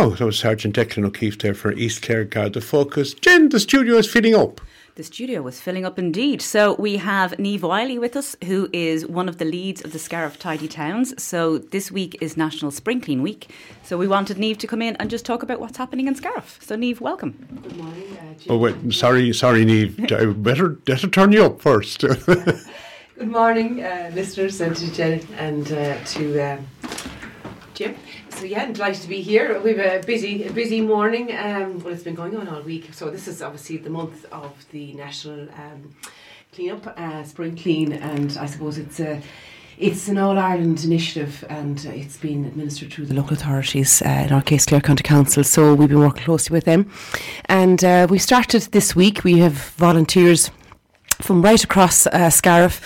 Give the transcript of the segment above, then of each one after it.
Now, that was Sergeant Declan O'Keefe there for East Clare Garda Focus. Jen, the studio is filling up. The studio was filling up indeed. So we have Neve Wiley with us, who is one of the leads of the Scariff Tidy Towns. So this week is National Spring Clean Week. So we wanted Neve to come in and just talk about what's happening in Scariff. So Neve, welcome. Good morning. Uh, oh wait, sorry, sorry, Neve. I better, better turn you up first. Good morning, uh, listeners, and to Jen and uh, to um, Jim. So yeah, I'm delighted to be here. We've a busy, a busy morning. Um, well, it's been going on all week. So this is obviously the month of the national um, cleanup, uh, spring clean, and I suppose it's a. It's an All Ireland initiative and it's been administered through the local authorities, uh, in our case Clare County Council, so we've been working closely with them. And uh, we started this week, we have volunteers from right across uh, Scariff.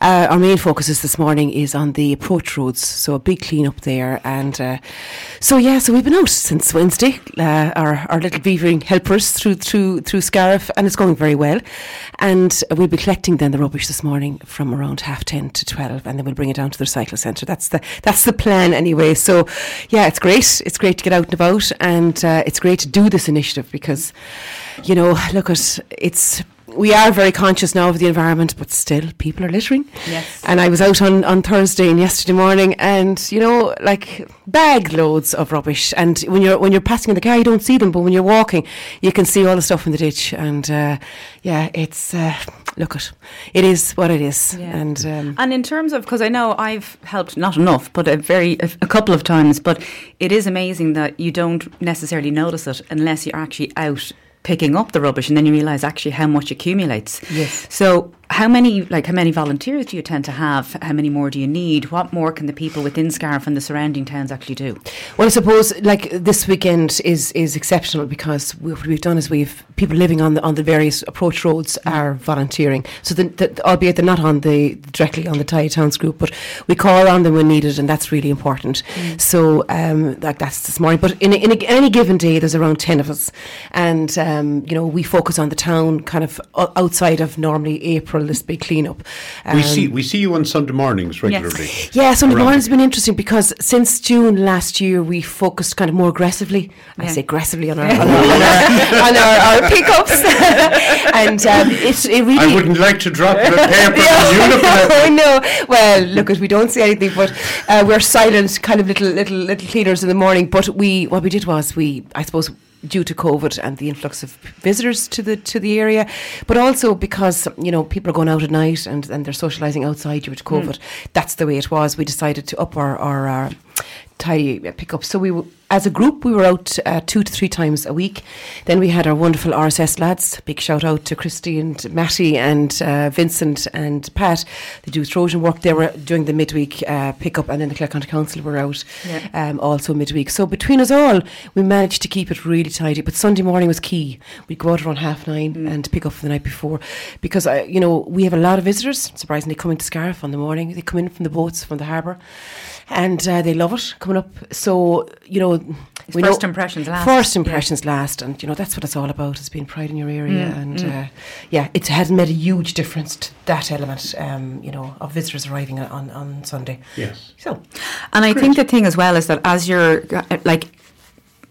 Uh, our main focus is this morning is on the approach roads, so a big clean up there. And uh, so yeah, so we've been out since Wednesday, uh, our our little beavering helpers through through through Scariff, and it's going very well. And we'll be collecting then the rubbish this morning from around half ten to twelve, and then we'll bring it down to the recycle centre. That's the that's the plan anyway. So yeah, it's great. It's great to get out and about, and uh, it's great to do this initiative because you know, look at it's we are very conscious now of the environment, but still, people are littering. Yes. And I was out on, on Thursday and yesterday morning, and you know, like bag loads of rubbish. And when you're when you're passing in the car, you don't see them, but when you're walking, you can see all the stuff in the ditch. And uh, yeah, it's uh, look at it is what it is. Yeah. And um, and in terms of because I know I've helped not enough, but a very a, a couple of times. But it is amazing that you don't necessarily notice it unless you're actually out picking up the rubbish and then you realize actually how much accumulates. Yes. So how many like how many volunteers do you tend to have? How many more do you need? What more can the people within Scariff and the surrounding towns actually do? Well, I suppose like this weekend is is exceptional because what we've done is we've people living on the on the various approach roads are volunteering. So the, the, albeit they're not on the directly on the Tidy Towns group, but we call on them when needed, and that's really important. Mm. So um, like that's this morning. But in, a, in a, any given day, there's around ten of us, and um, you know we focus on the town kind of outside of normally April April, this big cleanup. Um, we see we see you on Sunday mornings regularly. Yes. Yeah, Sunday mornings have been interesting because since June last year we focused kind of more aggressively. Yeah. I say aggressively on our on our, on our, on our, our pickups, and um, it, it really. I wouldn't like to drop the paper I know. Well, look, we don't see anything, but uh, we're silent, kind of little little little cleaners in the morning. But we what we did was we, I suppose due to COVID and the influx of visitors to the to the area, but also because you know people are going out at night and, and they're socialising outside due to hmm. COVID. Mm. That's the way it was. We decided to up our, our, our tidy pickup. So we as a group, we were out uh, two to three times a week. Then we had our wonderful RSS lads. Big shout out to Christy and Matty and uh, Vincent and Pat. They do Trojan work. They were doing the midweek uh, pickup, and then the Clare County Council were out yeah. um, also midweek. So between us all, we managed to keep it really tidy. But Sunday morning was key. We'd go out around half nine mm. and pick up for the night before because uh, you know we have a lot of visitors. Surprisingly, coming to Scariff on the morning. They come in from the boats from the harbour and uh, they love it coming up. So you know, we first know impressions last. First impressions yeah. last, and you know that's what it's all about. Is being pride in your area, mm, and mm. Uh, yeah, it has made a huge difference to that element. Um, you know, of visitors arriving on on Sunday. Yes. So, and I think the thing as well is that as you're like,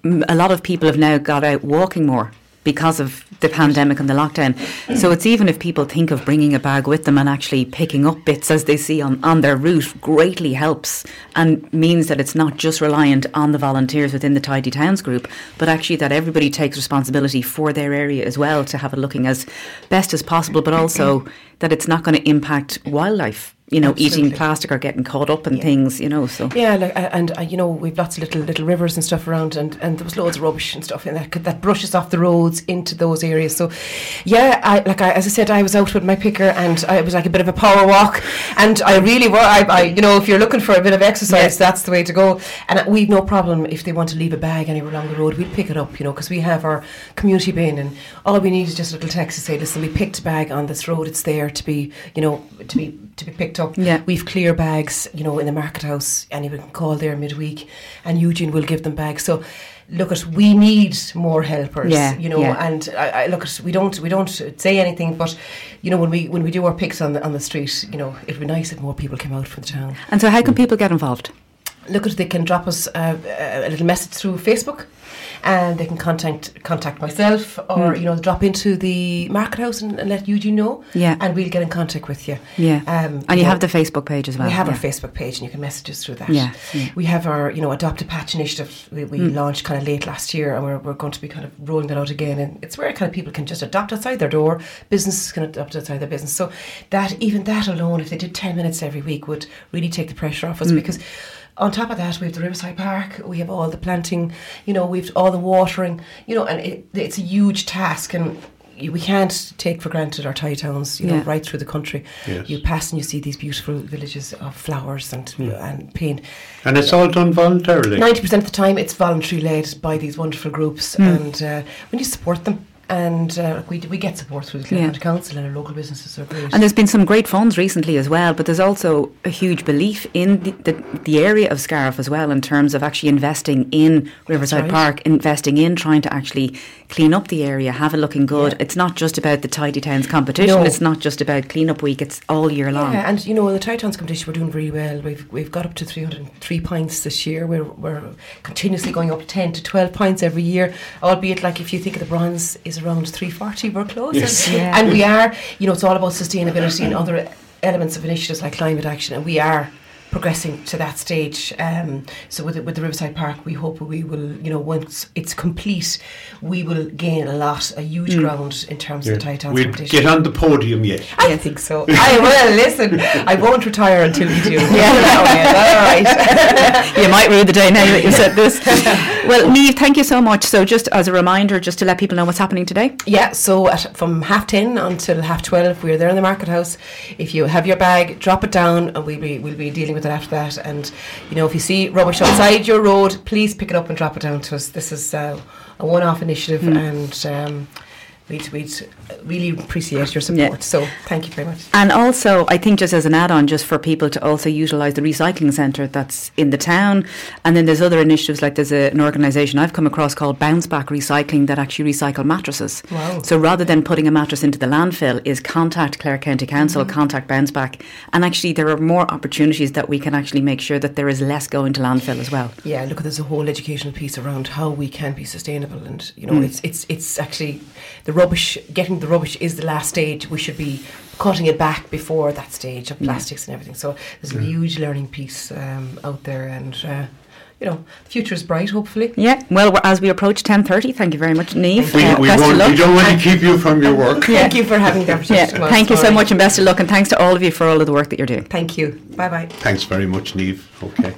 a lot of people have now got out walking more because of the pandemic and the lockdown. So it's even if people think of bringing a bag with them and actually picking up bits as they see on, on their route greatly helps and means that it's not just reliant on the volunteers within the Tidy Towns group, but actually that everybody takes responsibility for their area as well to have it looking as best as possible, but also that it's not going to impact wildlife you know, Absolutely. eating plastic or getting caught up in yeah. things, you know. So yeah, like, and uh, you know, we've lots of little little rivers and stuff around, and, and there was loads of rubbish and stuff in that that brushes off the roads into those areas. So yeah, I like I, as I said, I was out with my picker, and I, it was like a bit of a power walk, and I really were. I, I you know, if you're looking for a bit of exercise, yeah. that's the way to go. And we've no problem if they want to leave a bag anywhere along the road, we'll pick it up, you know, because we have our community bin, and all we need is just a little text to say, listen, we picked a bag on this road. It's there to be, you know, to be to be picked up. Yeah. We've clear bags, you know, in the market house. Anyone can call there midweek, and Eugene will give them bags. So look at we need more helpers yeah, you know yeah. and I, I, look at we don't we don't say anything but you know when we when we do our picks on the on the street you know it'd be nice if more people came out from the town and so how can people get involved look at it, they can drop us uh, a little message through Facebook and they can contact contact myself or Mm. you know drop into the market house and, and let Eugene know Yeah. and we'll get in contact with you Yeah. um, and you know, have the Facebook page as well. we have yeah. our Facebook page and you can message us through that Yeah, yeah. we have our you know adopt a patch initiative we, we Mm. launched kind of late last year and we're, we're going to be kind of rolling that out again and it's where kind of people can just adopt outside their door businesses can adopt outside their business so that even that alone if they did 10 minutes every week would really take the pressure off us Mm. because on top of that, we have the Riverside Park. We have all the planting, you know, we've all the watering, you know, and it, it's a huge task, and we can't take for granted our Tidy Towns, you know, right through the country. Yes. You pass and you see these beautiful villages of flowers and and paint. And it's all done voluntarily. Ninety percent of the time, it's voluntary led by these wonderful groups, and uh, we need to support them. And uh, we we get support through the Yeah. Council and our local businesses are great. And there's been some great funds recently as well, but there's also a huge belief in the, the, the area of Scariff as well in terms of actually investing in Riverside right. Park, investing in trying to actually clean up the area, have it looking good. Yeah. It's not just about the Tidy Towns competition, No. it's not just about clean up week, it's all year long. Yeah, and you know, in the Tidy Towns competition, we're doing really well. We've we've got up to 303 points this year. We're, we're continuously going up 10 to 12 points every year, albeit like if you think of the bronze is around 340, we're close. Yes. Yeah. and we are, you know, it's all about sustainability and other elements of initiatives like climate action, and we are progressing to that stage. Um, so with the, with the Riverside Park, we hope we will, you know, once it's complete, we will gain a lot, a huge ground in terms of the Tie We'll competition. get on the podium yet. I think so. I will listen. I won't retire until we do. yeah, all right. you might rue the day now that you said this. well, Neve, thank you so much. So, just as a reminder, just to let people know what's happening today. Yeah. So at, from half ten until half twelve, we're there in the market house. If you have your bag, drop it down, and we'll be we'll be dealing with it after that. And you know, if you see rubbish outside your road, please pick it up and drop it down to us. This is uh, a one-off initiative, and. Um, We'd, we'd really appreciate your support. Yeah. So, thank you very much. And also, I think just as an add-on, just for people to also utilise the recycling centre that's in the town, and then there's other initiatives like there's a, an organisation I've come across called Bounce Back Recycling that actually recycle mattresses. Wow. So rather than putting a mattress into the landfill, is contact Clare County Council, mm-hmm. contact Bounce Back, and actually there are more opportunities that we can actually make sure that there is less going to landfill as well. Yeah, look, there's a whole educational piece around how we can be sustainable, and you know, mm. it's it's it's actually the rubbish. Getting the rubbish is the last stage. We should be cutting it back before that stage of plastics and everything. So there's a huge learning piece um, out there, and uh, you know, the future is bright. Hopefully. Yeah. Well, as we approach 10:30, thank you very much, Neve. We, Uh, we, best of luck. we don't want to keep you from your work. Thank you for having the opportunity. Yeah, to come thank you this so much and best of luck, and thanks to all of you for all of the work that you're doing. Thank you. Bye bye. Thanks very much, Neve. Okay.